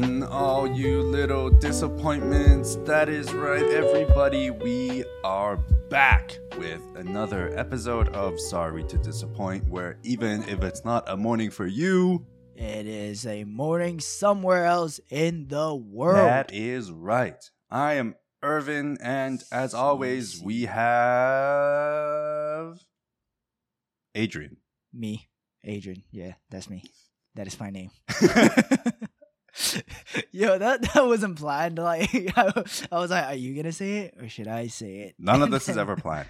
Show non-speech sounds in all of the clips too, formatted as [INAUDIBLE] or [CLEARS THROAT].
son. All you little disappointments. That is right, everybody. We are back with another episode of Sorry to Disappoint, where even if it's not a morning for you, It is a morning somewhere else in the world. that is right. I am Irvin, and as always, we have Adrian. me, Adrian. Yeah, that's me. That is my name. [LAUGHS] [LAUGHS] Yo, that that wasn't planned. Like [LAUGHS] I, I was like, are you gonna say it or should I say it? None of this is ever planned.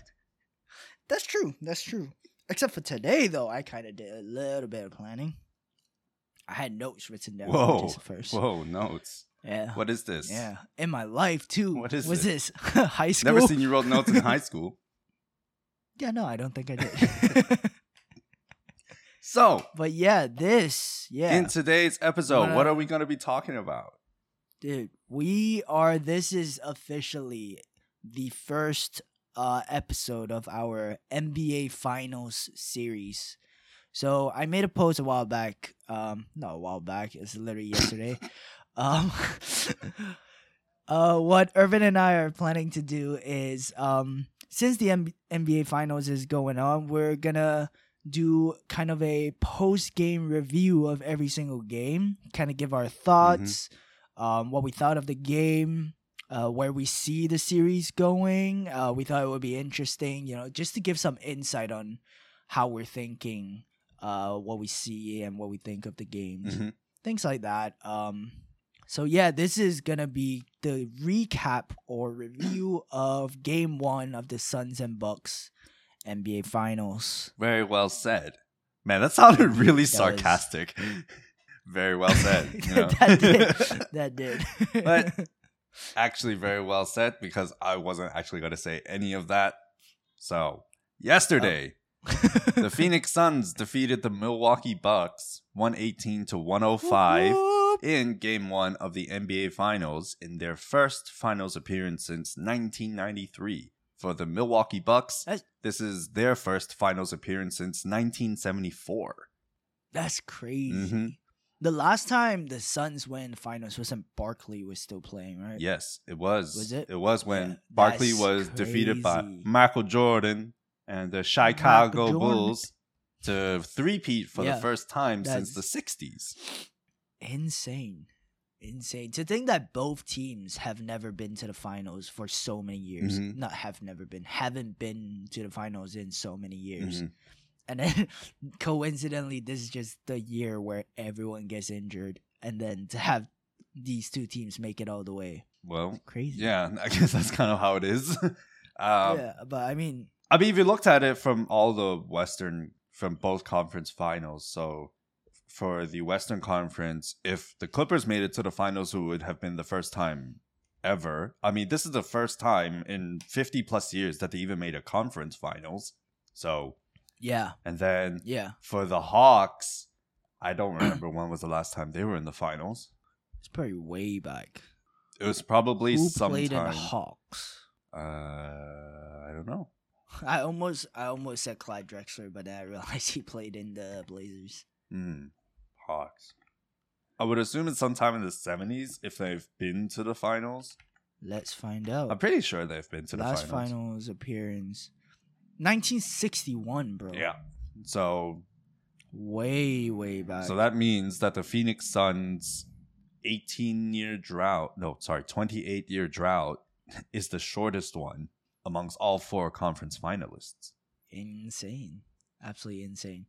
[LAUGHS] That's true. That's true. Except for today, though, I kind of did a little bit of planning. I had notes written down. Whoa, first. whoa, notes. Yeah. What is this? Yeah, in my life too. What is was this? High school? Never seen you wrote notes in high school. Yeah, no, I don't think I did. So, but yeah, this, yeah, in today's episode, what are we going to be talking about? dude, we are. This is officially the first uh episode of our NBA Finals series. So I made a post a while back. Um, not a while back. It's literally yesterday. [LAUGHS] um, [LAUGHS] uh, what Irvin and I are planning to do is um, since the M- NBA Finals is going on, we're gonna do kind of a post game review of every single game, kind of give our thoughts, um, what we thought of the game, uh, where we see the series going. Uh, we thought it would be interesting, you know, just to give some insight on how we're thinking, uh, what we see, and what we think of the games Mhm. things like that. Um, so yeah, this is gonna be the recap or review of Game One of the Suns and Bucks NBA Finals. Very well said. Man, that sounded really That was- sarcastic. [LAUGHS] very well said. [LAUGHS] you know. that did. [LAUGHS] That did. But- actually, very well said because I wasn't actually going to say any of that. So, yesterday, oh. the Phoenix Suns defeated the Milwaukee Bucks 118 to 105 Whoop. in game one of the NBA Finals in their first finals appearance since 1993. For the Milwaukee Bucks, That's- this is their first finals appearance since 1974. That's crazy. Mhm. The last time the Suns win finals wasn't Barkley was still playing, right? Yes, it was. Was it? It was when Yeah, Barkley was defeated by. Michael Jordan and the Chicago Bulls to three-peat for the first time since the 60s. Insane. Insane. To think that both teams have never been to the finals for so many years. Mhm. Not have never been, haven't been to the finals in so many years. Mhm. And then [LAUGHS] coincidentally, this is just the year where everyone gets injured. And then to have these two teams make it all the way. Well, Crazy. yeah, [LAUGHS] I guess that's kind of how it is. [LAUGHS] um, yeah, but I mean, I mean, if you looked at it from all the Western, from both conference finals, so for the Western Conference, if the Clippers made it to the finals, it would have been the first time ever. I mean, this is the first time in 50 plus years that they even made a conference finals. So, yeah, and then yeah. for the Hawks, I don't remember when was the last time they were in the finals. It's probably way back. It was probably Who sometime. played in the Hawks? uh, I don't know. [LAUGHS] I almost, I almost said Clyde Drexler, but then I realized he played in the Blazers. Hmm. Hawks. I would assume it's sometime in the seventies if they've been to the finals. Let's find out. I'm pretty sure they've been to the Last finals. finals appearance, 1961, bro. Yeah. So way way back. so that means that the Phoenix Suns 18 year drought, no, sorry, 28 year drought [LAUGHS] is the shortest one amongst all four conference finalists. insane, absolutely insane.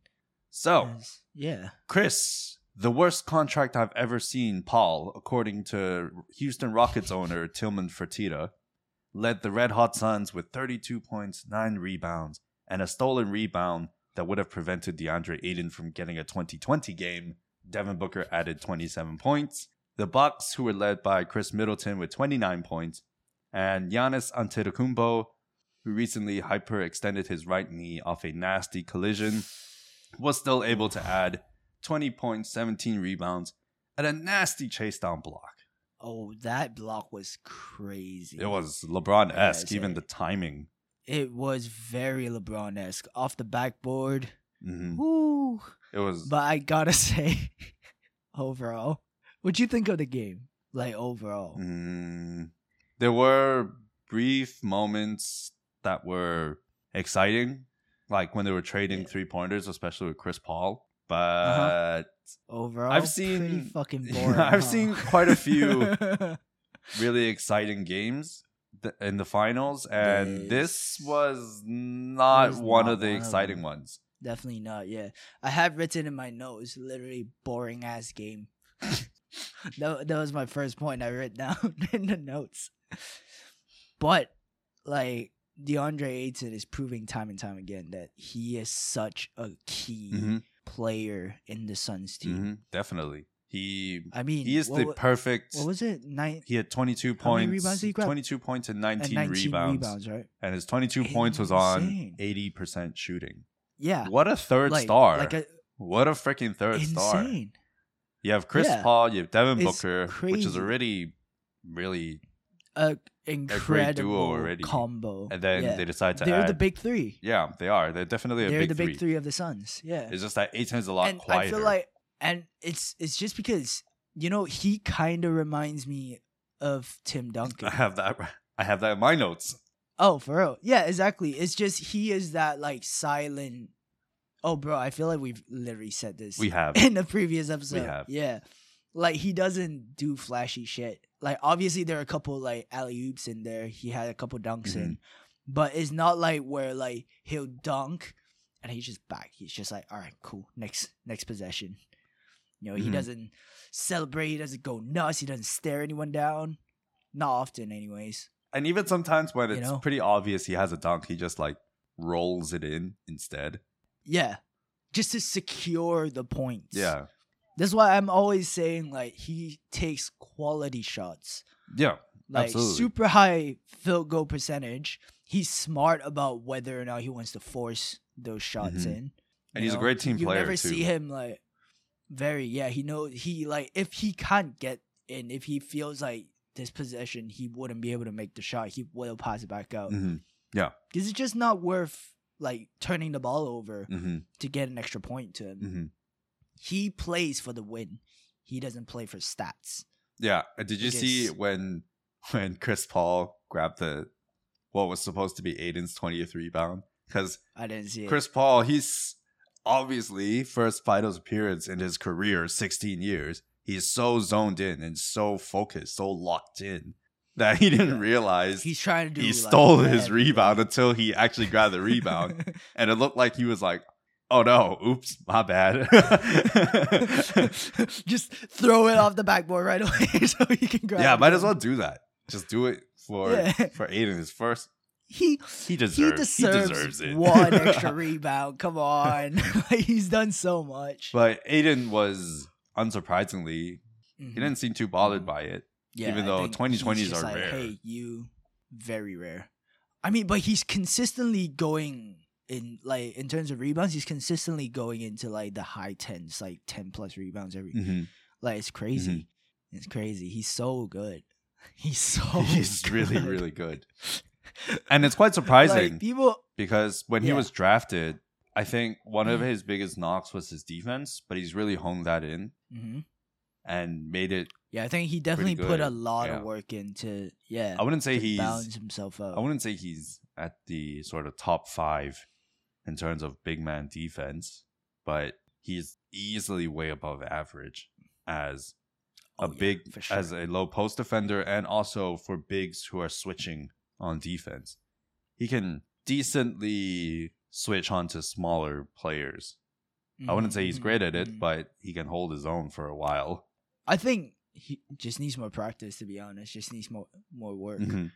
So, yeah, Chris, the worst contract I've ever seen, Paul, according to Houston Rockets owner Tillman Fertitta, led the Red Hot Suns with 32 points, 9 rebounds, and a stolen rebound that would have prevented DeAndre Ayton from getting a 2020 game. Devin Booker added 27 points. The Bucks, who were led by Khris Middleton with 29 points, and Giannis Antetokounmpo, who recently hyperextended his right knee off a nasty collision, was still able to add 20 points, 17 rebounds, and a nasty chase down block. Oh, that block was crazy. It was LeBron esque, even the timing. It was very LeBron esque off the backboard. hmm Woo! It was But I gotta [LAUGHS] say, overall, What'd you think of the game? Like overall. Mm, there were brief moments that were exciting, like when they were trading Yeah. three pointers, especially with Chris Paul. But Uh-huh. Overall, I've pretty seen- fucking [LAUGHS] boring. I've huh? seen quite a few [LAUGHS] really exciting games th- in the finals, and this This was not was one not of the one exciting them. ones. Definitely not. Yeah, I have written in my notes, literally boring ass game. [LAUGHS] that, that was my first point I wrote down in the notes. But like DeAndre Ayton is proving time and time again that he is such a key Mhm, player in the Suns team. mhm, definitely, he I mean, he is what, the perfect. what was it? Nine he had 22 points, rebounds did he grab? 22 points and and 19, 19 rebounds, rebounds, right? and his 22 points was on 80% shooting. Yeah, What a third like, star! like a, what a freaking third star! You have Chris Yeah. Paul, you have Devin It's Booker, which is already really, A incredible already. combo. and then yeah. they decide to they're add. the big three. yeah, they are. They're definitely a They're big the big three of the Suns. Yeah, It's just that Ayton's a lot and quieter. I feel like, and it's it's just because you know he kind of reminds me of Tim [LAUGHS] Duncan. I have that. I have that in my notes. oh, for real? Yeah, exactly. It's just he is that like silent. Oh, bro, I feel like we've literally said this. We have. [LAUGHS] in the previous episode. We have. Yeah. Like he doesn't do flashy shit. Like obviously there are a couple like alley oops in there. He had a couple dunks Mm-hmm. in. But it's not like where like he'll dunk and he's just back. He's just like, all right, cool. Next next possession. You know, he Mhm. doesn't celebrate, he doesn't go nuts, he doesn't stare anyone down. Not often anyways. And even sometimes when You it's know? pretty obvious he has a dunk, he just like rolls it in instead. Yeah. Just to secure the points. Yeah. That's why I'm always saying like he takes quality shots. Yeah. like Absolutely. super high field goal percentage. He's smart about whether or not he wants to force those shots Mhm. in. And you he's a great team you player never too. see him like very yeah. He knows he like if he can't get in, if he feels like this possession he wouldn't be able to make the shot, he will pass it back out. hmm Because it's just not worth like turning the ball over hmm to get an extra point to him. He plays for the win. He doesn't play for stats. Yeah. Did you see when [LAUGHS] when Chris Paul grabbed the what was supposed to be Ayton's 20th rebound? Because I didn't see it. Chris Paul, he's obviously first finals appearance in his career, 16 years. He's so zoned in and so focused, so locked in that he didn't Yeah. realize He's trying to do. he like, stole his rebound until he actually grabbed the rebound. [LAUGHS] and it looked like he was like, oh no, oops, my bad. [LAUGHS] Just throw it off the backboard right away [LAUGHS] so he can grab. yeah, it might as well do that. Just do it for Yeah. for Ayton his first. He He he deserves, he deserves, deserves it. one [LAUGHS] extra rebound. Come on, he's done so much. but Ayton was unsurprisingly, Mhm. he didn't seem too bothered by it. Yeah, even though 2020s he's are like, rare. Hey, you very rare. I mean, but he's consistently going in like in terms of rebounds. He's consistently going into like the high tens, like ten plus rebounds every. Mm-hmm. Like it's crazy. It's crazy. He's so good. [LAUGHS] He's so. [LAUGHS] He's [LAUGHS] really, good. really good. And it's quite surprising Like, people. because when he was drafted, I think one of Mhm. his biggest knocks was his defense, but he's really honed that in Mhm. and made it. Yeah, I think he definitely put a lot yeah. of work into. Yeah, I wouldn't say he's. balance himself out. I wouldn't say he's at the sort of top five in terms of big man defense, but he's easily way above average as a Oh, yeah, big sure. as a low post defender and also for bigs who are switching on defense. He can decently switch onto smaller players. I wouldn't say he's Mhm, great at it, mhm. but he can hold his own for a while. I think he just needs more practice. To be honest, just needs more more work. Mhm.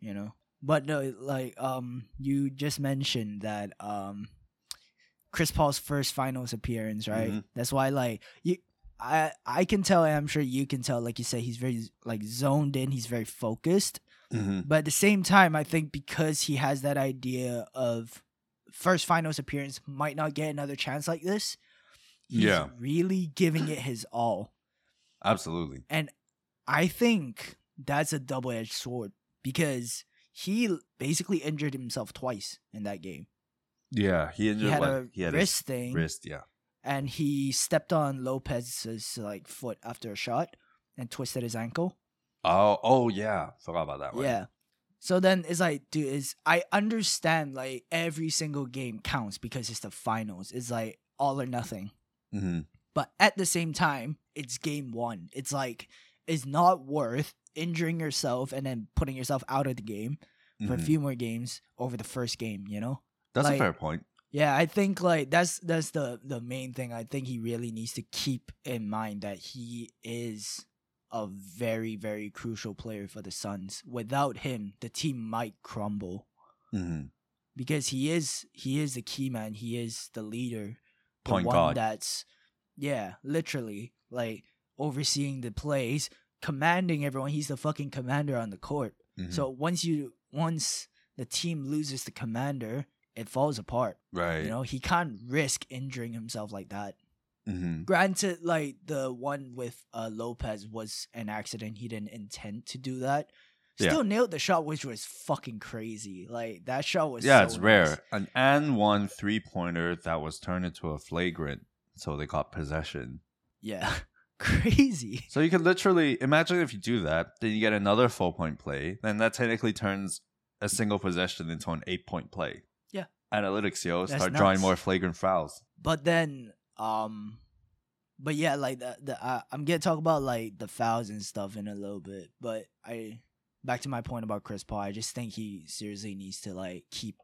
You know, but no, like um, you just mentioned that um, Chris Paul's first finals appearance, right? Mhm. That's why like you. I I can tell, and I'm sure you can tell. Like you say, he's very like zoned in. He's very focused. Mhm. But at the same time, I think because he has that idea of first finals appearance might not get another chance like this, he's Yeah. really giving it his all. Absolutely. And I think that's a double edged sword because he basically injured himself twice in that game. Yeah, he He injured had like, a he had wrist thing, wrist, yeah. and he stepped on Lopez's like foot after a shot and twisted his ankle. Oh, oh yeah, forgot about that one. Yeah. So then it's like, dude, is I understand like every single game counts because it's the finals. It's like all or nothing. hmm But at the same time, it's game one. It's like it's not worth injuring yourself and then putting yourself out of the game for a Mhm. few more games over the first game, you know? That's a fair point. Yeah, I think like that's that's the the main thing. I think he really needs to keep in mind that he is a very very crucial player for the Suns. Without him, the team might crumble hmm because he is he is the key man. He is the leader, the Point one guard. that's yeah, literally like overseeing the plays, commanding everyone. He's the fucking commander on the court. Mhm. So once you once the team loses the commander, it falls apart. right. You know, he can't risk injuring himself like that. hmm Granted, like the one with uh, Lopez was an accident. He didn't intend to do that. Yeah. Still nailed the shot, which was fucking crazy. Like that shot was yeah, so it's nice. rare. An and one three pointer that was turned into a flagrant, so they got possession. Yeah, [LAUGHS] [LAUGHS] crazy. So you could literally imagine if you do that, then you get another four point play, then that technically turns a single possession into an eight point play. Yeah. Analytics, yo, That's start drawing more flagrant fouls. But then, um, but yeah, like the the uh, I'm gonna talk about like the fouls and stuff in a little bit. But I back to my point about Chris Paul. I just think he seriously needs to like keep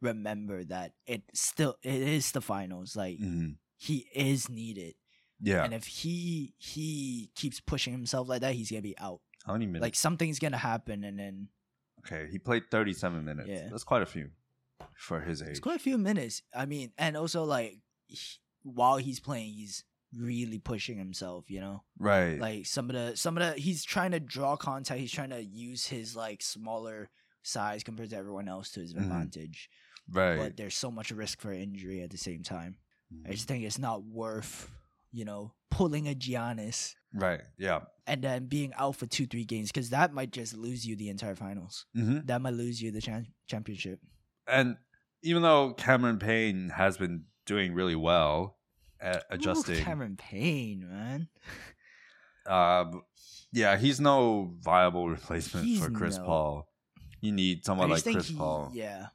remember that it still it is the finals. Like hmm he is needed, Yeah. and if he he keeps pushing himself like that, he's gonna be out. How many minutes? Like something's gonna happen, and then okay, he played 37 minutes. Yeah. That's quite a few for his age. it's quite a few minutes. I mean, and also like he- while he's playing, he's really pushing himself. You know. right. like some of the some of the he's trying to draw contact he's trying to use his like smaller size compared to everyone else to his Mhm. advantage right. but there's so much risk for injury at the same time i Mhm. just think it's not worth you know pulling a giannis right. Yeah. and then being out for two three games because that might just lose you the entire finals hmm that might lose you the cham- championship And even though Cameron Payne has been doing really well at Ooh, adjusting, cameron payne man [LAUGHS] um, yeah, he's no viable [LAUGHS] replacement He's for Chris no- Paul. You need someone like Chris he, Paul. yeah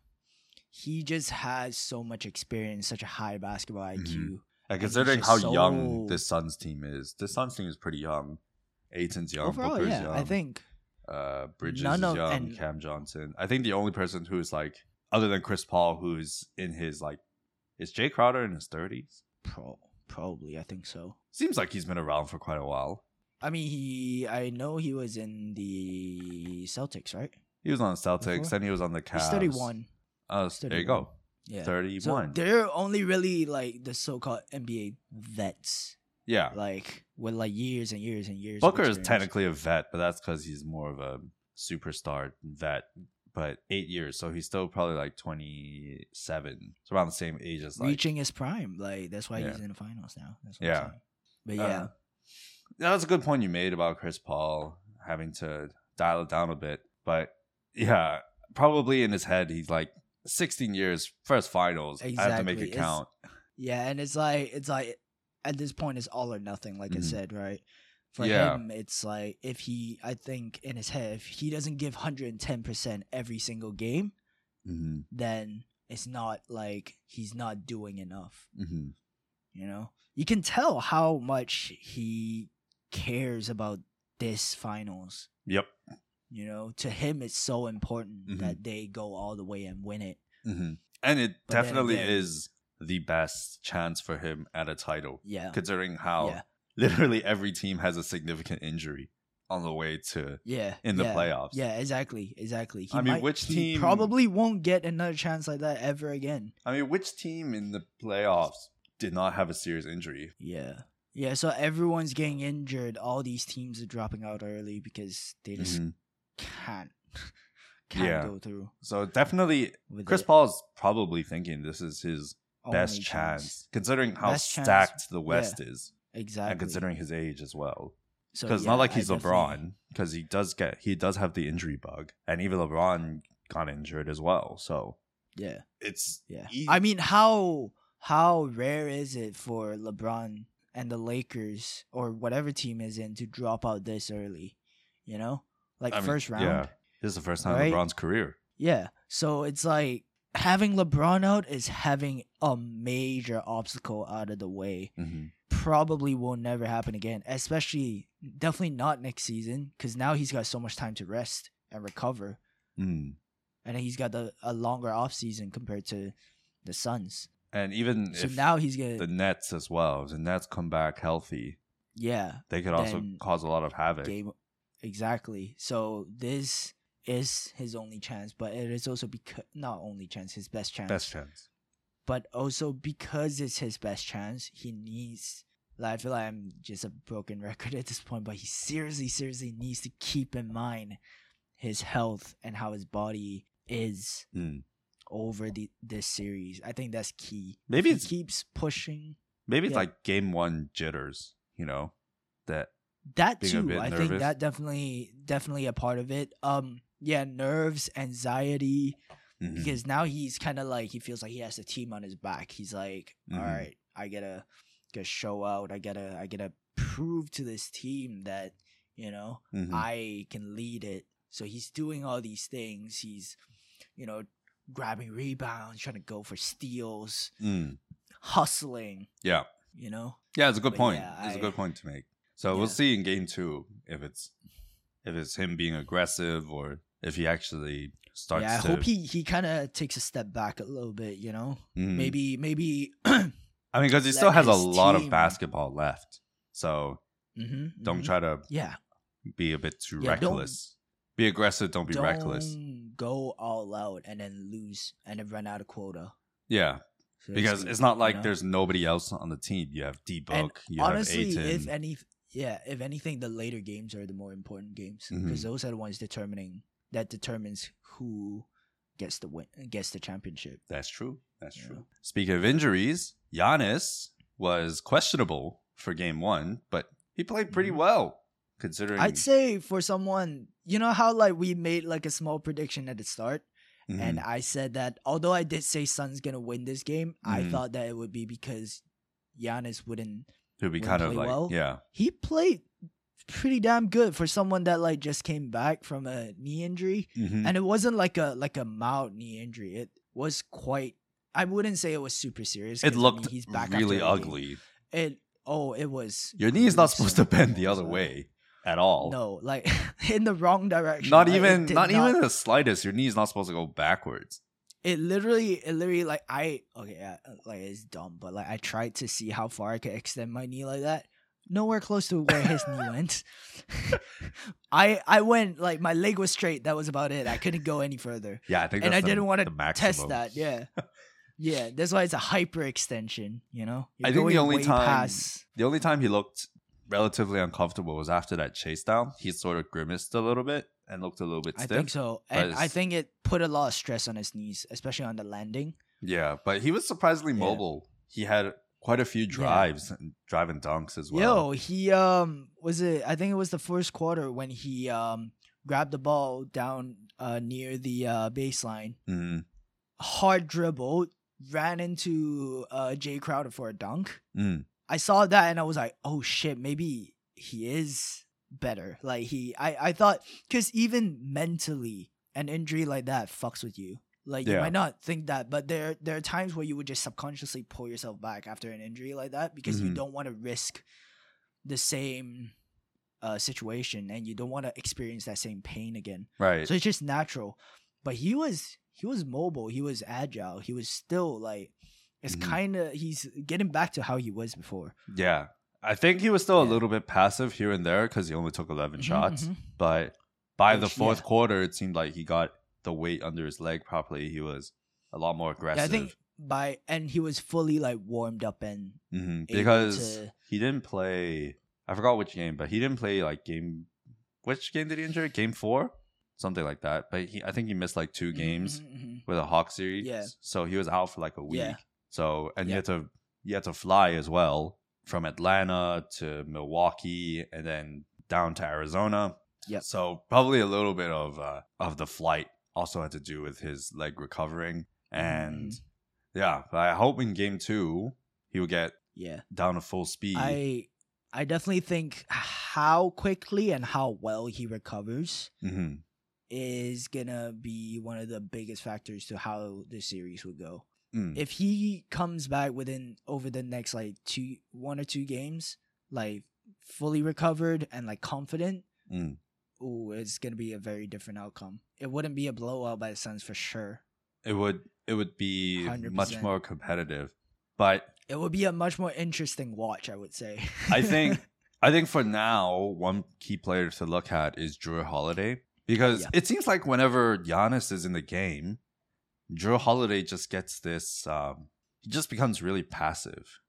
he just has so much experience such a high basketball iq Mhm. And considering how young this Suns team is, this Suns team is pretty young. Ayton's young, Overall, Booker's yeah, young. I think uh, Bridges none is young, and- Cam Johnson. I think the only person who's like, other than Chris Paul, who's in his like, is Jae Crowder in his thirties? pro probably I think so. Seems like he's been around for quite a while. I mean, he I know he was in the Celtics, right? He was on the Celtics, Before? then he was on the Cavs. He's thirty one. Oh, He's there you go, Yeah, thirty-one. So they're only really like the so-called NBA vets, yeah, like with like years and years and years. Booker is technically a vet, but that's because he's more of a superstar vet. But eight years, so he's still probably like twenty-seven. It's around the same age as like reaching his prime. Like that's why Yeah. he's in the finals now. That's what Yeah. But Uh, yeah, Yeah, that's a good point you made about Chris Paul having to dial it down a bit. But yeah, probably in his head, he's like 16 years, first finals. I have to make it It's- count. [LAUGHS] yeah, and it's like it's like at this point it's all or nothing. Like I Mhm. said, right? For Yeah. him, it's like if he, I think in his head, if he doesn't give hundred and ten percent every single game, hmm then it's not like he's not doing enough. hmm You know, you can tell how much he cares about this finals. Yep. You know, to him, it's so important Mhm. that they go all the way and win it. hmm And it But definitely is the best chance for him at a title, Yeah, considering how yeah, literally every team has a significant injury on the way to. yeah. in the yeah, playoffs. Yeah, exactly, exactly. He I mean, might- which team- probably won't get another chance like that ever again? I mean, which team in the playoffs did not have a serious injury? Yeah. Yeah, so everyone's getting injured. All these teams are dropping out early because they just Mhm. Can't [LAUGHS] can't Yeah. go through So definitely, with Chris it. Paul's probably thinking this is his best Only chance, considering how Best chance, stacked the West is, Exactly. and considering his age as well. so, Because it's yeah, not like he's definitely- LeBron, because he does get he does have the injury bug, and even LeBron got injured as well. So Yeah. it's Yeah. e- I mean, how how rare is it for LeBron and the Lakers or whatever team is in to drop out this early? You know, like I mean, first round. Yeah, this is the first time Right? LeBron's career. Yeah. So it's like having LeBron out is having a major obstacle out of the way. hmm Probably will never happen again, especially definitely not next season because now he's got so much time to rest and recover. Mm. And he's got the, a longer off season compared to the Suns. And even So if now he's gonna the Nets as well, if the Nets come back healthy, yeah they could also cause a lot of havoc. game exactly. So this is his only chance, but it is also because not only chance, his best chance. Best chance. but also because it's his best chance, he needs. Like, I feel like I'm just a broken [LAUGHS] record at this point, but he seriously, seriously needs to keep in mind his health and how his body is Mm. over the this series. I think that's key. Maybe he it's- keeps pushing Maybe it's Yeah. like game one jitters, you know, that that Being too. I think that definitely, definitely a part of it. Um, yeah, nerves, anxiety, Mhm. because now he's kind of like he feels like he has a team on his back. He's like, Mhm. "All right, I gotta, gotta show out. I gotta, I gotta prove to this team that you know Mhm. I can lead it. So he's doing all these things. He's, you know, grabbing rebounds, trying to go for steals, Mm. hustling. yeah, You know, yeah, it's a good But point. yeah, it's a I- good point to make. So Yeah. we'll see in game two if it's if it's him being aggressive or if he actually starts. yeah. I to, hope he he kind of takes a step back a little bit. You know, Mhm. maybe maybe. I mean, because he [CLEARS THROAT] still has a lot of basketball left. So Mhm, don't mhm. try to Yeah, be a bit too Yeah, reckless. Be aggressive. Don't be don't reckless. go all out and then lose and then run out of quota. Yeah, so because speak, it's not you like know? there's nobody else on the team. You have D Book. You honestly, have if any, yeah, if anything, the later games are the more important games because those are the ones determining that determines who gets the win, gets the championship. That's true. That's Yeah. true. Speaking of injuries, Giannis was questionable for game one, but he played pretty Mhm. well considering. I'd say for someone, you know how like we made like a small prediction at the start, Mhm. and I said that although I did say Sun's gonna win this game, I Mhm. thought that it would be because Giannis wouldn't. To be kind of like well. yeah, He played pretty damn good for someone that like just came back from a knee injury. Mhm. and it wasn't like a like a mild knee injury. It was quite. I wouldn't say it was super serious. it 'cause, I looked mean, he's back really after a game. ugly. It oh, it was. Your knee is not supposed to bend the other way at all. No, like [LAUGHS] in the wrong direction. not Like, even did not, even the slightest. Your knee is not supposed to go backwards. It literally, it literally like I okay, yeah, like it's dumb, but like I tried to see how far I could extend my knee like that. Nowhere close to where his knee [LAUGHS] went. [LAUGHS] I I went like my leg was straight. That was about it. I couldn't go any further. Yeah, I think. and I the- didn't want to test that. Yeah, [LAUGHS] yeah. That's why it's a hyperextension. You know, You're I think the only time- past- The only time he looked relatively uncomfortable was after that chase down. He sort of grimaced a little bit and looked a little bit I stiff. I think so, and I think it put a lot of stress on his knees, especially on the landing. Yeah, but he was surprisingly Yeah. mobile. He had quite a few drives, and driving dunks as well. Yo, he um was it? I think it was the first quarter when he um grabbed the ball down uh near the uh baseline, Mm, hard dribble, ran into uh Jae Crowder for a dunk. mm. I saw that and I was like, oh shit, maybe he is better. Like he, I, I thought, because even mentally, an injury like that fucks with you. Like you might not think that, but there there are times where you would just subconsciously pull yourself back after an injury like that because you Mhm. don't want to risk the same uh, situation and you don't want to experience that same pain again. Right. So it's just natural. But he was he was mobile. He was agile. He was still like it's Mhm. kind of he's getting back to how he was before. yeah. I think he was still a little bit passive here and there because he only took 11 Mhm, shots. mhm. But by the fourth yeah. quarter, it seemed like he got the weight under his leg properly. He was a lot more aggressive. Yeah, I think by and he was fully like warmed up and Mhm. able because to- he didn't play. I forgot which game, but he didn't play like game. Which game did he injure? Game four, something like that. But he, I think he missed like two games Mhm, mhm. with a Hawk series. Yeah. So he was out for like a week. Yeah. So and Yeah. had to he had to fly as well from Atlanta to Milwaukee and then down to Arizona. Yeah. So probably a little bit of uh, of the flight also had to do with his leg recovering and Mhm. Yeah, but I hope in game two he will get Yeah. down to full speed. I I definitely think how quickly and how well he recovers hmm is gonna be one of the biggest factors to how the series will go. Mm. If he comes back within over the next like two one or two games, like fully recovered and like confident, Mm. ooh, it's gonna be a very different outcome. It wouldn't be a blowout by the Suns for sure. It would it would be much 100%. more competitive. But It would be a much more interesting watch, I would say. I think [LAUGHS] I think for now, one key player to look at is Jrue Holiday because Yeah. it seems like whenever Giannis is in the game, Jrue Holiday just gets this. Um, he just becomes really passive.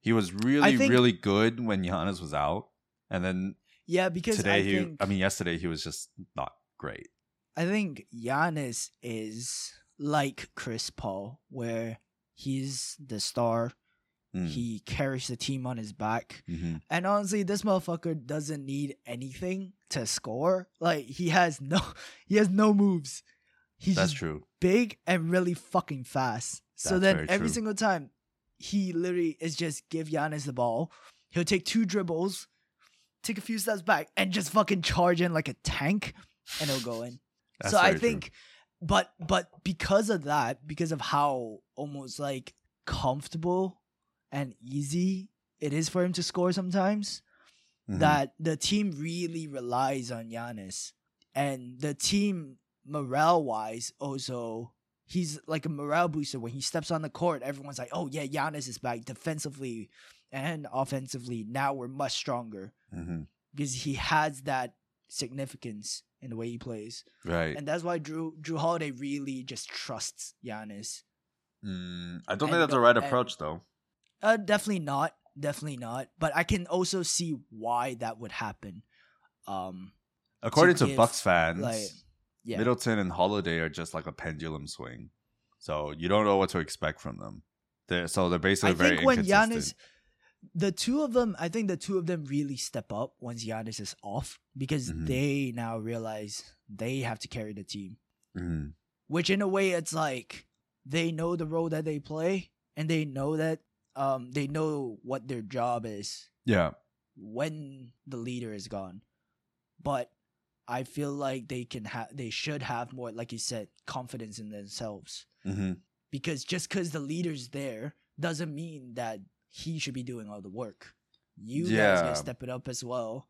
He was really think- really good when Giannis was out, and then yeah, because today I he. think I mean, yesterday he was just not great. I think Giannis is like Chris Paul, where he's the star. Mm. He carries the team on his back. hmm And honestly, this motherfucker doesn't need anything to score. Like he has no [LAUGHS] he has no moves. He's That's just true. big and really fucking fast. So then very every true. single time he literally is just give Giannis the ball. He'll take two dribbles, take a few steps back, and just fucking charge in like a tank, and he'll go in. [LAUGHS] So I very true. think, but but because of that, because of how almost like comfortable and easy it is for him to score sometimes, Mhm. that the team really relies on Giannis, and the team morale wise also. He's like a morale booster when he steps on the court. Everyone's like, "Oh yeah, Giannis is back defensively and offensively. Now we're much stronger Mhm. because he has that significance in the way he plays." right. and that's why Jrue Jrue Holiday really just trusts Giannis. Mm, I don't think that's the right and- approach, though. Uh, definitely not, definitely not. But I can also see why that would happen. Um, According to give, Bucks fans, like, yeah, Middleton and Holiday are just like a pendulum swing. So you don't know what to expect from them. They're, so they're basically I very think when Giannis, inconsistent. the two of them, I think the two of them really step up once Giannis is off because Mhm. they now realize they have to carry the team. Mhm. Which in a way, it's like they know the role that they play and they know that um they know what their job is Yeah. when the leader is gone. But I feel like they can have they should have more, like you said, confidence in themselves. hmm Because just because the leader's there doesn't mean that he should be doing all the work. You guys Yeah. gotta step it up as well.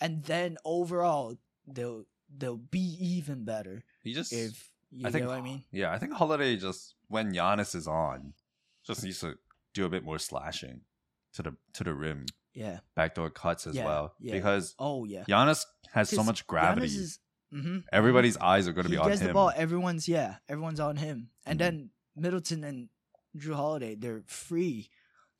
And then overall they'll they'll be even better He just, if you I think, know what I mean. yeah, I think Holiday just when Giannis is on, just needs to do a bit more slashing to the to the rim, Yeah. backdoor cuts as Yeah, well, yeah. because Oh yeah. Giannis has so much gravity. Is, mhm. Everybody's eyes are going to be on gets him. the ball. Everyone's yeah, everyone's on him. And Mhm. then Middleton and Jrue Holiday, they're free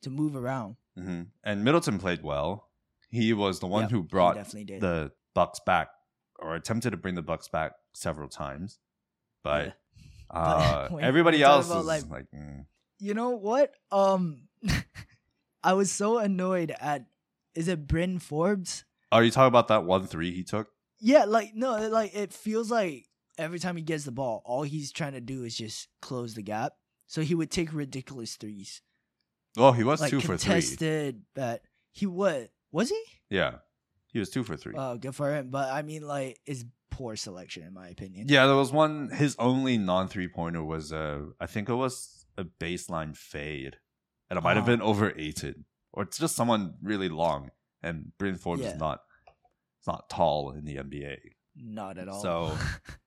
to move around. hmm And Middleton played well. He was the one Yep, who brought the Bucks back, or attempted to bring the Bucks back several times, but, Yeah. [LAUGHS] uh, [LAUGHS] when- everybody when we talk else is like- like, mm. you know what? Um, [LAUGHS] I was so annoyed at. Is it Bryn Forbes? "Are you talking about that one three he took?" Yeah, like no, like it feels like every time he gets the ball, all he's trying to do is just close the gap. So he would take ridiculous threes, Oh, he was like two for three. contested. But he would was he? Yeah, he was two for three. Oh, good for him. But I mean, like, it's poor selection in my opinion. yeah, there was one. His only non three pointer was, uh, I think it was a baseline fade, and it might have Oh. been over or it's just someone really long. And Bryn Forbes Yeah. is not, not tall in the NBA. Not at all. So,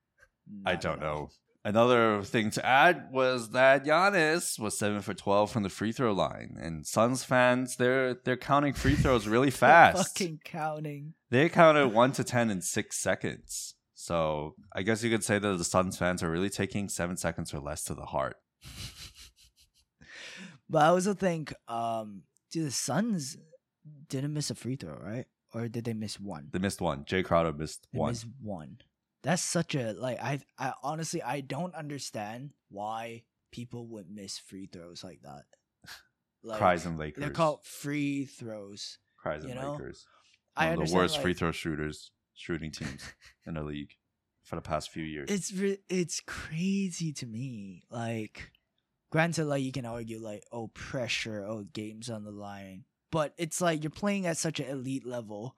[LAUGHS] I Not don't at all. know. Another thing to add was that Giannis was seven for twelve from the free throw line, and Suns fans they're they're counting free throws really [LAUGHS] fast. Fucking counting. They counted one to [LAUGHS] ten in six seconds. So I guess you could say that the Suns fans are really taking seven seconds or less to the heart. But I also think, um, dude, the Suns didn't miss a free throw, right? Or did they miss one? They missed one. Jae Crowder missed They one. missed one. That's such a like. I I honestly I don't understand why people would miss free throws like that. [LAUGHS] Like, Cries and Lakers. They're called free throws. Cries and you know, Lakers. I One of the worst like, free throw shooters, shooting teams [LAUGHS] in the league for the past few years. It's re- it's crazy to me. Like Granted, like you can argue like, oh, pressure, oh, games on the line, but it's like you're playing at such an elite level.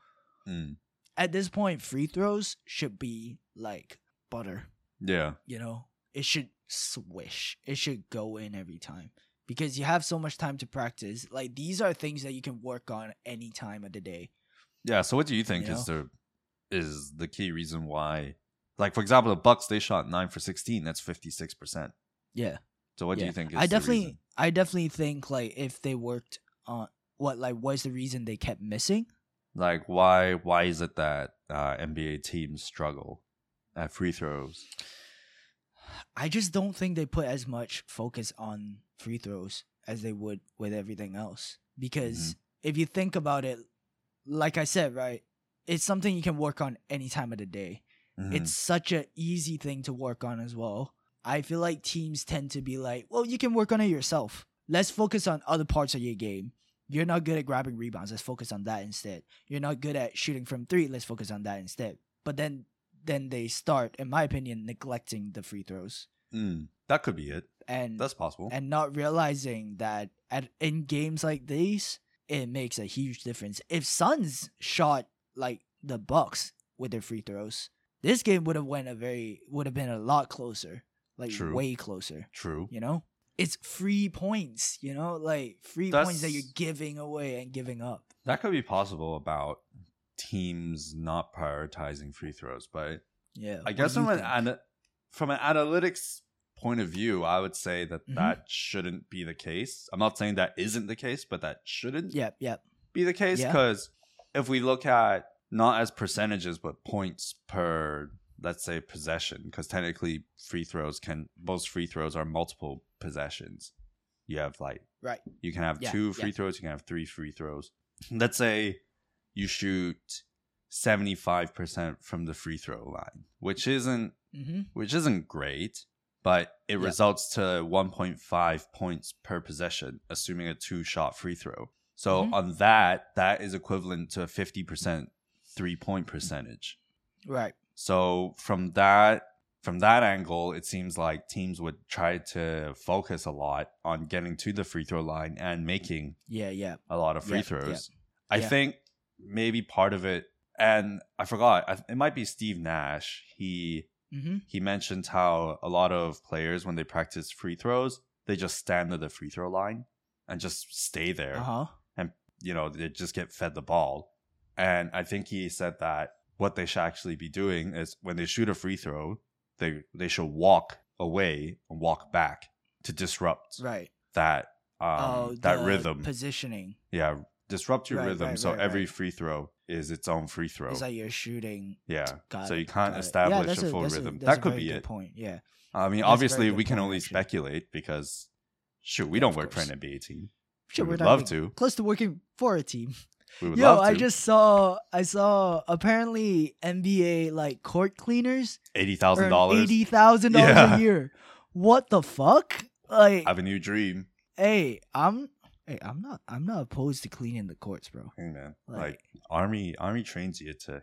Mm. At this point, free throws should be like butter. Yeah. You know, it should swish. It should go in every time because you have so much time to practice. Like these are things that you can work on any time of the day. Yeah. So what do you think You is the is the key reason why? Like for example, the Bucks they shot nine for sixteen. That's fifty six percent. Yeah. So what do you think? Is I definitely? I definitely think like if they worked on what like was the reason they kept missing. like why why is it that uh, NBA teams struggle at free throws? I just don't think they put as much focus on free throws as they would with everything else. Because Mm-hmm. if you think about it, like I said, right, it's something you can work on any time of the day. Mhm. It's such an easy thing to work on as well. I feel like teams tend to be like, well, you can work on it yourself. Let's focus on other parts of your game. You're not good at grabbing rebounds. Let's focus on that instead. You're not good at shooting from three. Let's focus on that instead. But then, then they start, in my opinion, neglecting the free throws Mm, that could be it. and That's possible. and not realizing that at in games like these, it makes a huge difference. If Suns shot like the Bucks with their free throws, this game would have went a very would have been a lot closer, like True. way closer. True. You know, it's free points. You know, like free points that you're giving away and giving up. That could be possible about teams not prioritizing free throws, but Yeah, I guess from an ana- from an analytics point of view, I would say that Mhm. that shouldn't be the case. I'm not saying that isn't the case, but that shouldn't Yep, yep. be the case Yeah. because if we look at not as percentages but points per let's say possession because technically free throws can most free throws are multiple possessions you have like Right. you can have Yeah, two yeah. free throws you can have three free throws [CLEARS THROAT] let's say you shoot 75% from the free throw line which isn't Mm-hmm. which isn't great, but it Yeah. results to 1.5 points per possession, assuming a two shot free throw. So Mhm. on that, that is equivalent to a 50% three point percentage. Right. So from that from that angle, it seems like teams would try to focus a lot on getting to the free throw line and making Yeah, yeah. a lot of free Yeah, throws. yeah. I Yeah. think maybe part of it, and I forgot, it might be Steve Nash. He Mm-hmm. he mentioned how a lot of players when they practice free throws they just stand at the free throw line and just stay there Uh huh. And you know they just get fed the ball and i think he said that what they should actually be doing is when they shoot a free throw they they should walk away and walk back to disrupt Right. that um oh, that rhythm positioning. yeah disrupt your Right, rhythm right, so right, every free throw is its own free throw It's like you're shooting. yeah Got so you can't it. establish yeah, a full that's rhythm that's that could be good it Point. Yeah. I mean, That's obviously, we can only actually. speculate because, shoot, we Yeah, don't work for an NBA team. Sure, we we're would love to. Close to working for a team. We would Yo, love to. I just saw I saw apparently NBA like court cleaners eighty thousand dollars. eighty thousand dollars Yeah. a year. What the fuck? Like, I have a new dream. hey, I'm hey, I'm not I'm not opposed to cleaning the courts, bro. Hey man, Like, like army, army trains you to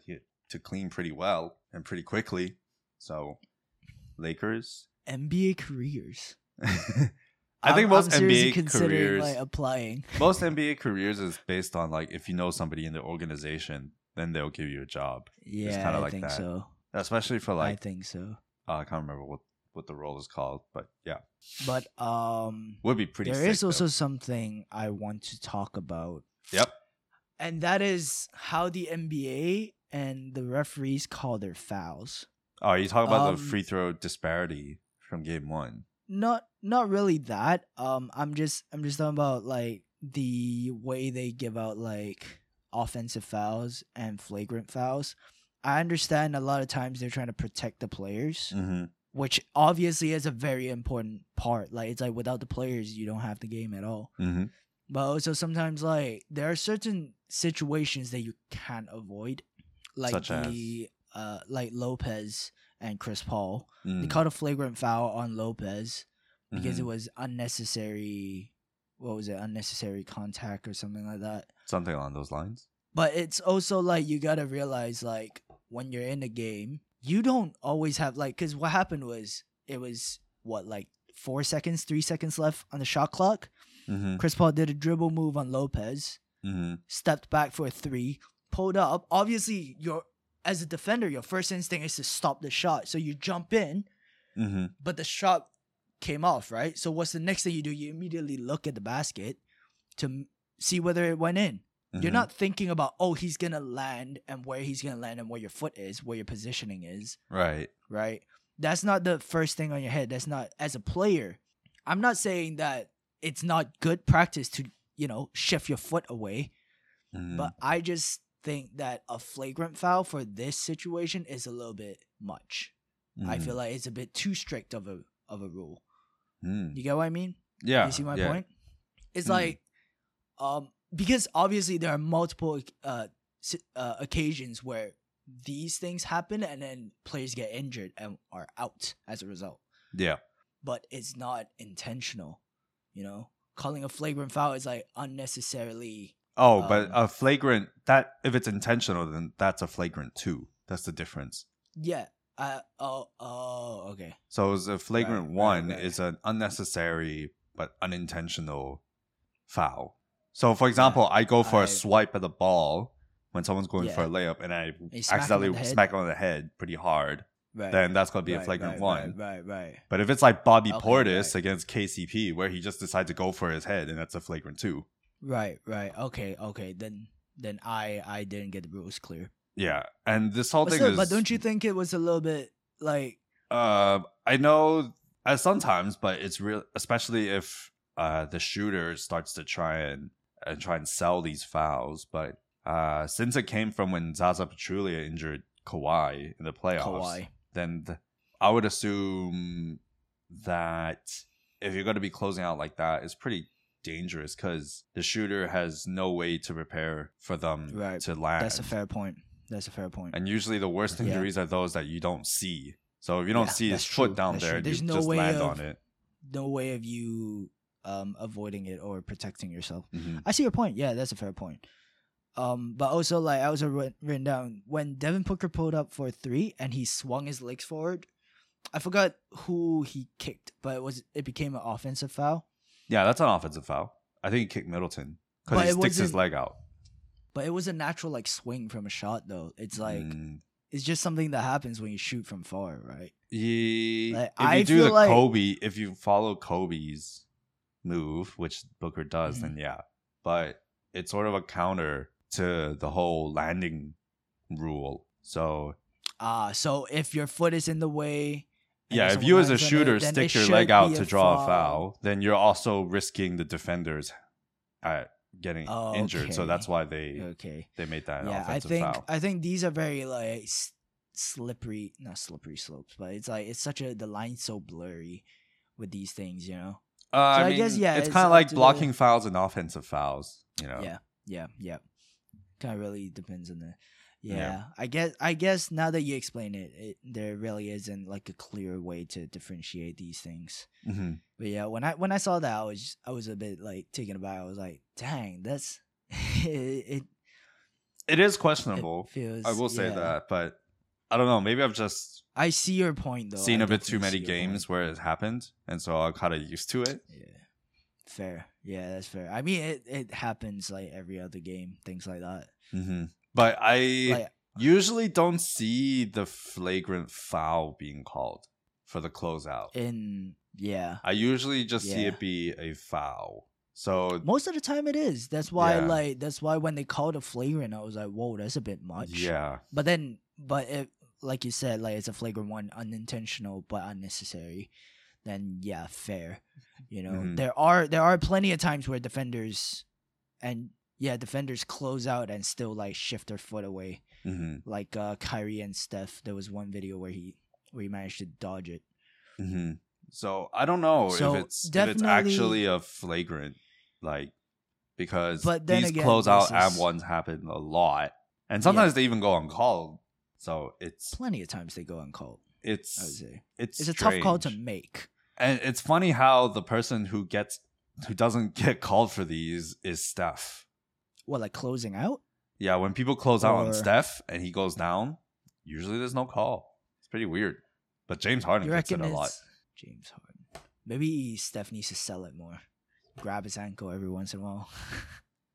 to clean pretty well and pretty quickly. So, Lakers. NBA careers. [LAUGHS] I think I'm- most I'm NBA careers, like applying. [LAUGHS] most NBA careers is based on like if you know somebody in the organization, then they'll give you a job. Yeah, kinda I like think that. so. Especially for like, I think so. uh, I can't remember what what the role is called, but yeah, But um would be pretty. there sick, is though. also something I want to talk about. Yep. And that is how the NBA and the referees call their fouls. Oh, you talk about Um, the free throw disparity from game one. Not not really that. Um I'm just I'm just talking about like the way they give out like offensive fouls and flagrant fouls. I understand a lot of times they're trying to protect the players, Mm-hmm. which obviously is a very important part. Like it's like without the players you don't have the game at all. Mm-hmm. But also sometimes like there are certain situations that you can't avoid. Like Such as? the uh like Lopez and Chris Paul. Mm. They caught a flagrant foul on Lopez because it Mhm. was unnecessary what was it, unnecessary contact or something like that. something along those lines. But it's also like you gotta realize like when you're in a game, you don't always have like because what happened was it was what like four seconds, three seconds left on the shot clock. Mm-hmm. Chris Paul did a dribble move on Lopez, Mm-hmm. stepped back for a three, pulled up. Obviously, your as a defender, your first instinct is to stop the shot. So you jump in, Mm-hmm. but the shot came off, right? So what's the next thing you do? You immediately look at the basket to see whether it went in. You're Mm-hmm. not thinking about oh he's gonna land and where he's gonna land and where your foot is, where your positioning is, right. right? That's not the first thing on your head. That's not as a player. I'm not saying that it's not good practice to you know shift your foot away, Mhm. but I just think that a flagrant foul for this situation is a little bit much. I Mhm. feel like it's a bit too strict of a of a rule. Mm. You get what I mean? Yeah. You see my yeah. point? It's Mm. like, um, because obviously there are multiple uh, uh occasions where these things happen and then players get injured and are out as a result. Yeah. But it's not intentional. You know, calling a flagrant foul is like unnecessarily. Oh, but Um, a flagrant that if it's intentional, then that's a flagrant too. That's the difference. Yeah. Uh, oh. Oh. Okay. So it's a flagrant right, one right. is an unnecessary but unintentional foul. So, for example, I go for a I- swipe at the ball when someone's going for a layup, and I smack 'em on accidentally smack on the head pretty hard. Right. Then that's gonna be a flagrant right, one. Right. Right. Right. But if it's like Bobby Okay, Portis right. against KCP, where he just decides to go for his head, and that's a flagrant two. Right. Right. Okay. Okay. Then. Then I I didn't get the rules clear. Yeah, and this whole But, thing still, is. but don't you think it was a little bit like Uh, I know uh, sometimes, but it's real, especially if uh the shooter starts to try and and try and sell these fouls. But uh, since it came from when Zaza Pachulia injured Kawhi in the playoffs, Kawhi? then th- I would assume that if you're going to be closing out like that, it's pretty dangerous because the shooter has no way to prepare for them Right. to land. That's a fair point. That's a fair point. And usually the worst Yeah. injuries are those that you don't see. So if you don't Yeah, see his foot true, down that's there, you There's no just way land of- on it. no way of you um avoiding it or protecting yourself. Mhm. I see your point. Yeah, that's a fair point. Um, but also like I also writ- written down when Devin Booker pulled up for three and he swung his legs forward. I forgot who he kicked, but it was it became an offensive foul. Yeah, that's an offensive foul. I think he kicked Middleton because he sticks his leg out. But it was a natural like swing from a shot though. It's like Mm. it's just something that happens when you shoot from far, right? Yeah. Like, if you I do the like- Kobe, if you follow Kobe's move, which Booker does, Mhm. then yeah. But it's sort of a counter to the whole landing rule. So Ah, so if your foot is in the way, yeah, if you as a shooter it, stick your leg out to draw foul. a foul, then you're also risking the defenders at getting Oh, injured. So that's why they Okay. they made that yeah, I think foul. I think these are very like s- slippery, not slippery slopes, but it's like it's such a the line's so blurry with these things, you know. Uh, I, I mean, guess, yeah, it's it's kind of like to the- blocking fouls and offensive fouls. You know, Yeah, yeah, yeah. Kind of really depends on the. Yeah, Yeah. I guess. I guess now that you explain it, it, there really isn't like a clear way to differentiate these things. hmm But yeah, when I when I saw that, I was I was a bit like taken aback. I was like, dang, that's [LAUGHS] it. it, it is it questionable. feels. I will say yeah. that, but I don't know. Maybe I've just I see your point though. seen I a bit too many games where it happened, and so I'm kind of used to it. Yeah. Fair. Yeah, that's fair. I mean, it, it happens like every other game, things like that. hmm But I Like, usually don't see the flagrant foul being called for the closeout. in yeah, I usually just see it be a foul. So most of the time it is. That's why, Yeah. like, that's why when they called a flagrant, I was like, whoa, that's a bit much. yeah, But then, but if, like you said, like it's a flagrant one, unintentional but unnecessary. Then yeah, fair. You know, Mhm. there are there are plenty of times where defenders, and yeah, defenders close out and still like shift their foot away. hmm like uh Kyrie and Steph. There was one video where he where he managed to dodge it. hmm So I don't know So, if it's if it's actually a flagrant, like because But these again, closeout ab ones happen a lot, and sometimes they even go uncalled. So it's Plenty of times they go uncalled. I would it's say it's it's a tough call to make. And it's funny how the person who gets who doesn't [LAUGHS] get called for these is Steph. What like closing out? Yeah, when people close out on Or- Steph and he goes down, usually there's no call. It's pretty weird. But James Harden gets it a lot. it's James Harden? Maybe Steph needs to sell it more. Grab his ankle every once in a while. [LAUGHS]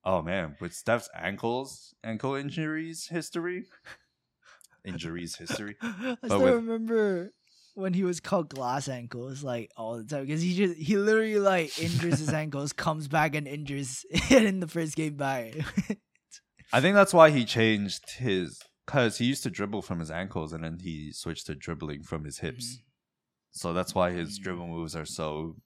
Oh man, with Steph's ankles, ankle injuries history, [LAUGHS] injuries history. I still with- remember when he was called glass ankles like all the time because he just he literally like injures his [LAUGHS] ankles, comes back and injures [LAUGHS] in the first game back. [LAUGHS] I think that's why he changed his because he used to dribble from his ankles and then he switched to dribbling from his hips. So that's why his Mm. dribble moves are so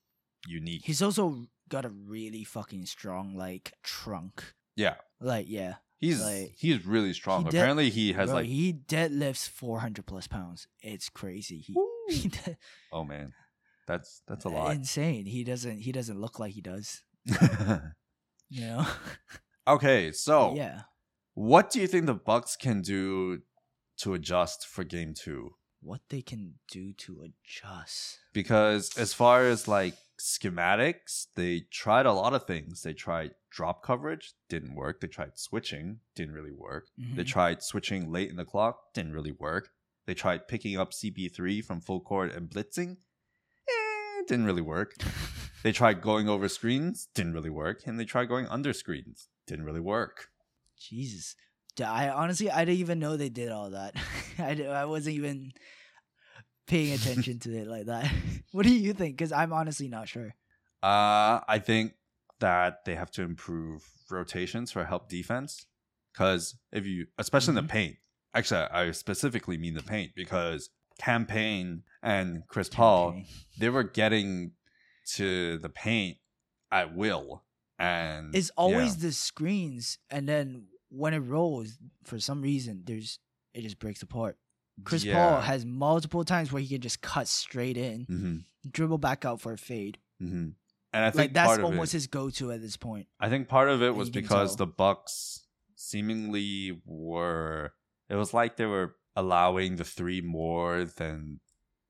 unique. He's also got a really fucking strong like trunk. yeah, Like yeah, he's Like, he's really strong. he Apparently, he has Bro, like he deadlifts four hundred plus pounds. It's crazy. He, he [LAUGHS] oh man, that's that's a lot. insane. He doesn't he doesn't look like he does. [LAUGHS] You know. [LAUGHS] okay, so yeah. what do you think the Bucks can do to adjust for Game Two? What they can do to adjust. because as far as like schematics, they tried a lot of things. They tried drop coverage, didn't work. They tried switching, didn't really work. They Mhm. tried switching late in the clock, didn't really work. They tried picking up CP3 from full court and blitzing, eh, didn't really work. [LAUGHS] They tried going over screens, didn't really work. And they tried going under screens, didn't really work. Jesus. I honestly I didn't even know they did all that. [LAUGHS] I, I wasn't even paying [LAUGHS] attention to it like that. what do you think? Because I'm honestly not sure. Uh, I think that they have to improve rotations for help defense. Because if you, especially in Mhm. the paint, actually, I specifically mean the paint because Cam Payne and Chris Paul, [LAUGHS] they were getting to the paint at will. And It's always yeah. the screens, and then when it rolls, for some reason, there's it just breaks apart. Chris Yeah. Paul has multiple times where he can just cut straight in, Mhm, dribble back out for a fade. mhm. And I think Like that's almost it, his go-to at this point. I think part of it was because the Bucks seemingly were. It was like they were allowing the three more than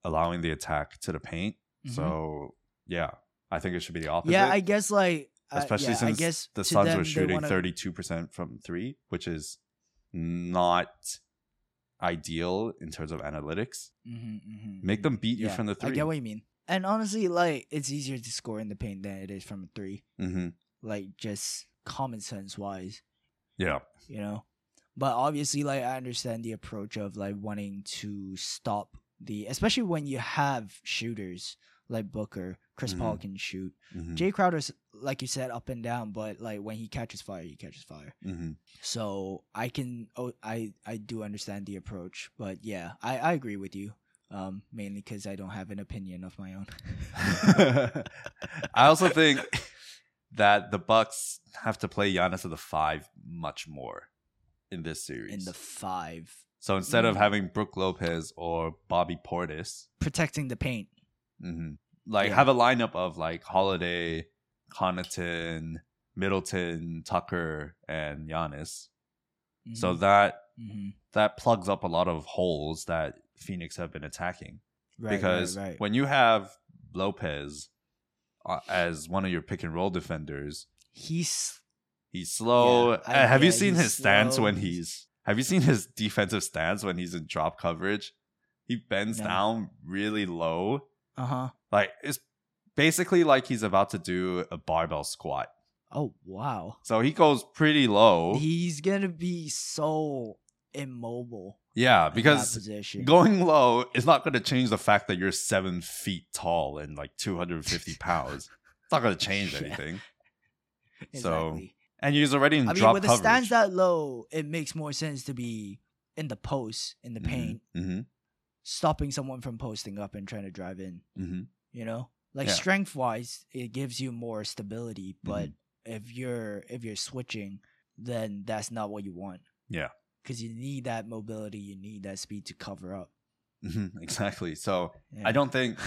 allowing the attack to the paint. Mhm. So yeah, I think it should be the opposite. yeah, I guess like uh, especially yeah, since I guess the Suns them, were shooting thirty-two percent from three, which is not ideal in terms of analytics. Mhm, mhm, Make them beat you Yeah, from the three. I get what you mean. And honestly, like it's easier to score in the paint than it is from a three. hmm Like just common sense wise, Yeah. you know. But obviously, like I understand the approach of like wanting to stop the, especially when you have shooters like Booker, Chris Paul Mhm. can shoot. hmm Jae Crowder's like you said up and down, but like when he catches fire, he catches fire. hmm So I can, oh, I I do understand the approach, but yeah, I I agree with you. Um, mainly because I don't have an opinion of my own. [LAUGHS] I also think [LAUGHS] that the Bucks have to play Giannis at the five much more in this series. in the five, so instead of having Brook Lopez or Bobby Portis, protecting the paint. mhm, like Yeah. have a lineup of like Holiday, Connaughton, Middleton, Tucker, and Giannis. So Mhm, that mhm. that plugs up a lot of holes that Phoenix have been attacking. Right, right, because right, when you have Lopez uh, as one of your pick and roll defenders, he's he's slow. Yeah, I- Uh, have you seen his stance when he's? Have you seen his defensive stance when he's in drop coverage? He bends No. down really low, uh huh. like it's basically like he's about to do a barbell squat. Oh wow, So he goes pretty low. he's gonna be so immobile. yeah, because going low is not going to change the fact that you're seven feet tall and like 250 pounds. It's not going [LAUGHS] to change Yeah. anything. So exactly. And he's already in I mean, with the coverage. stands that low, it makes more sense to be in the post, in the paint, hmm stopping someone from posting up and trying to drive in. hmm You know, like Yeah. strength wise, it gives you more stability. But Mm-hmm. if you're if you're switching, then that's not what you want. Yeah. because you need that mobility, you need that speed to cover up. hmm [LAUGHS] Exactly. So Yeah. I don't think.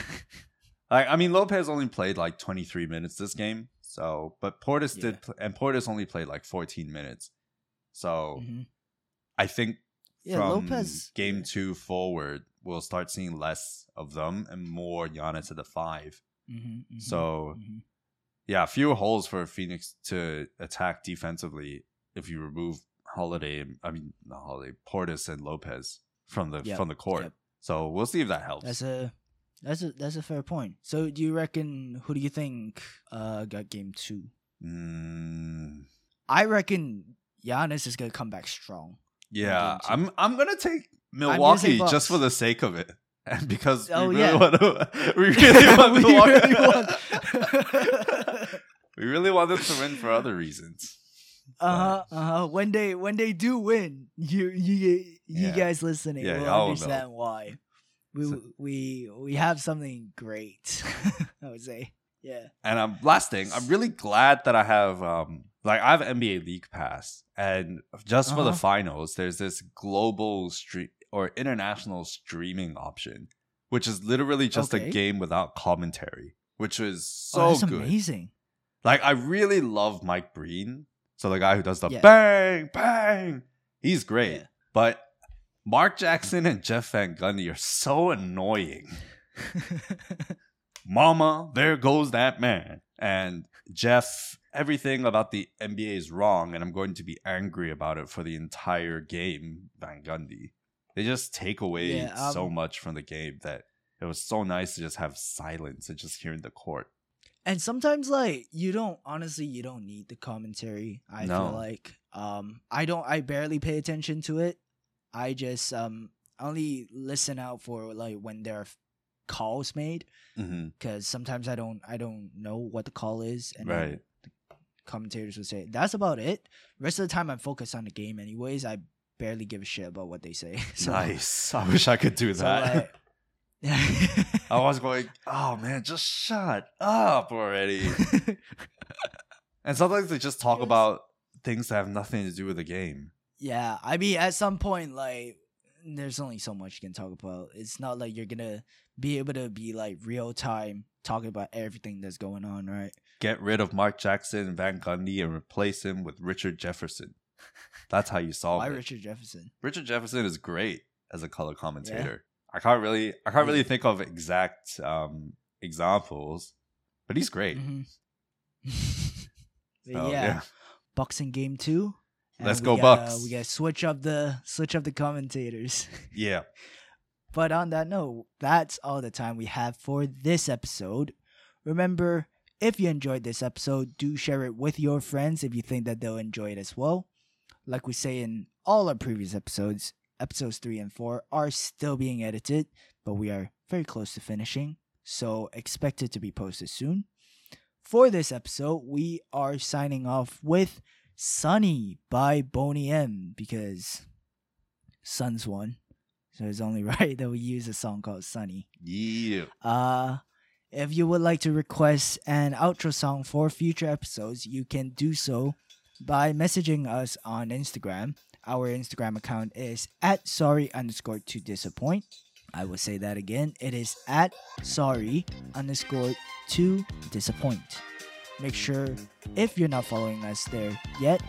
[LAUGHS] I, I mean, Lopez only played like 23 minutes this game. So, but Portis did, Yeah. pl- and Portis only played like 14 minutes. So Mhm. I think Yeah, from Lopez game two forward, we'll start seeing less of them and more Giannis at the 5 Mhm, mhm, So mhm. yeah, fewer holes for Phoenix to attack defensively if you remove Holiday. I mean, not Holiday, Portis and Lopez from the Yep, from the court. yep. So we'll see if that helps. that's a That's a that's a fair point. So do you reckon who do you think uh got game two? Mm, I reckon Giannis is gonna come back strong. yeah. I'm I'm gonna take gonna Milwaukee just for the sake of it, and [LAUGHS] because Oh, we really yeah. want to. [LAUGHS] We [LAUGHS] really want We Milwaukee. really want- we really want them to win for other reasons. Uh huh. Uh huh. When they when they do win, you you you Yeah. guys listening Yeah, will understand why. We So- we we have something great. [LAUGHS] I would say. Yeah. And um, last thing, I'm really glad that I have um, like I have NBA League Pass, and just for the Uh-huh. finals, there's this global stream or international streaming option, which is literally just Okay. a game without commentary, which is oh, so that's good. amazing. Like I really love Mike Breen, so the guy who does the Yeah. bang bang, he's great. Yeah. But Mark Jackson and Jeff Van Gundy are so annoying. [LAUGHS] Mama, there goes that man. And Jeff, everything about the NBA is wrong, and I'm going to be angry about it for the entire game, Van Gundy. They just take away Yeah, so um, much from the game that it was so nice to just have silence and just hearing the court. and sometimes like you don't honestly you don't need the commentary i No. feel like um i don't i barely pay attention to it i just um only listen out for like when there are calls made Mm-hmm. because sometimes i don't i don't know what the call is and Right. commentators would say that's about it rest of the time i'm focused on the game anyways i barely give a shit about what they say [LAUGHS] so, nice. I wish I could do so, that. like- [LAUGHS] I was going, oh man, just shut up already. [LAUGHS] and sometimes they just talk Yes. about things that have nothing to do with the game. Yeah, I mean, at some point, like, there's only so much you can talk about. It's not like you're gonna be able to be like real time talking about everything that's going on, right? Get rid of Mark Jackson and Van Gundy and replace him with Richard Jefferson. [LAUGHS] That's how you solve Why it. Why Richard Jefferson? Richard Jefferson is great as a color commentator. I can't really I can't really think of exact um examples, but he's great. Mhm. But [LAUGHS] So, yeah, boxing game two. And Let's go gotta- Bucks. We gotta switch up the switch up the commentators. [LAUGHS] Yeah. But on that note, that's all the time we have for this episode. Remember, if you enjoyed this episode, do share it with your friends if you think that they'll enjoy it as well. Like we say in all our previous episodes, episodes 3 and 4 are still being edited, but we are very close to finishing, so expect it to be posted soon. For this episode, we are signing off with Sunny by Boney M because Suns won. So it's only [LAUGHS] right that we use a song called Sunny. Yeah. Uh if you would like to request an outro song for future episodes, you can do so by messaging us on Instagram. Our Instagram account is at sorry underscore to disappoint. I will say that again. It is at sorry underscore to disappoint. Make sure if you're not following us there yet,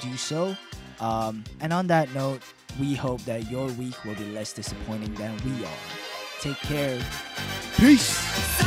do so. Um, and on that note, we hope that your week will be less disappointing than we are. Take care. Peace.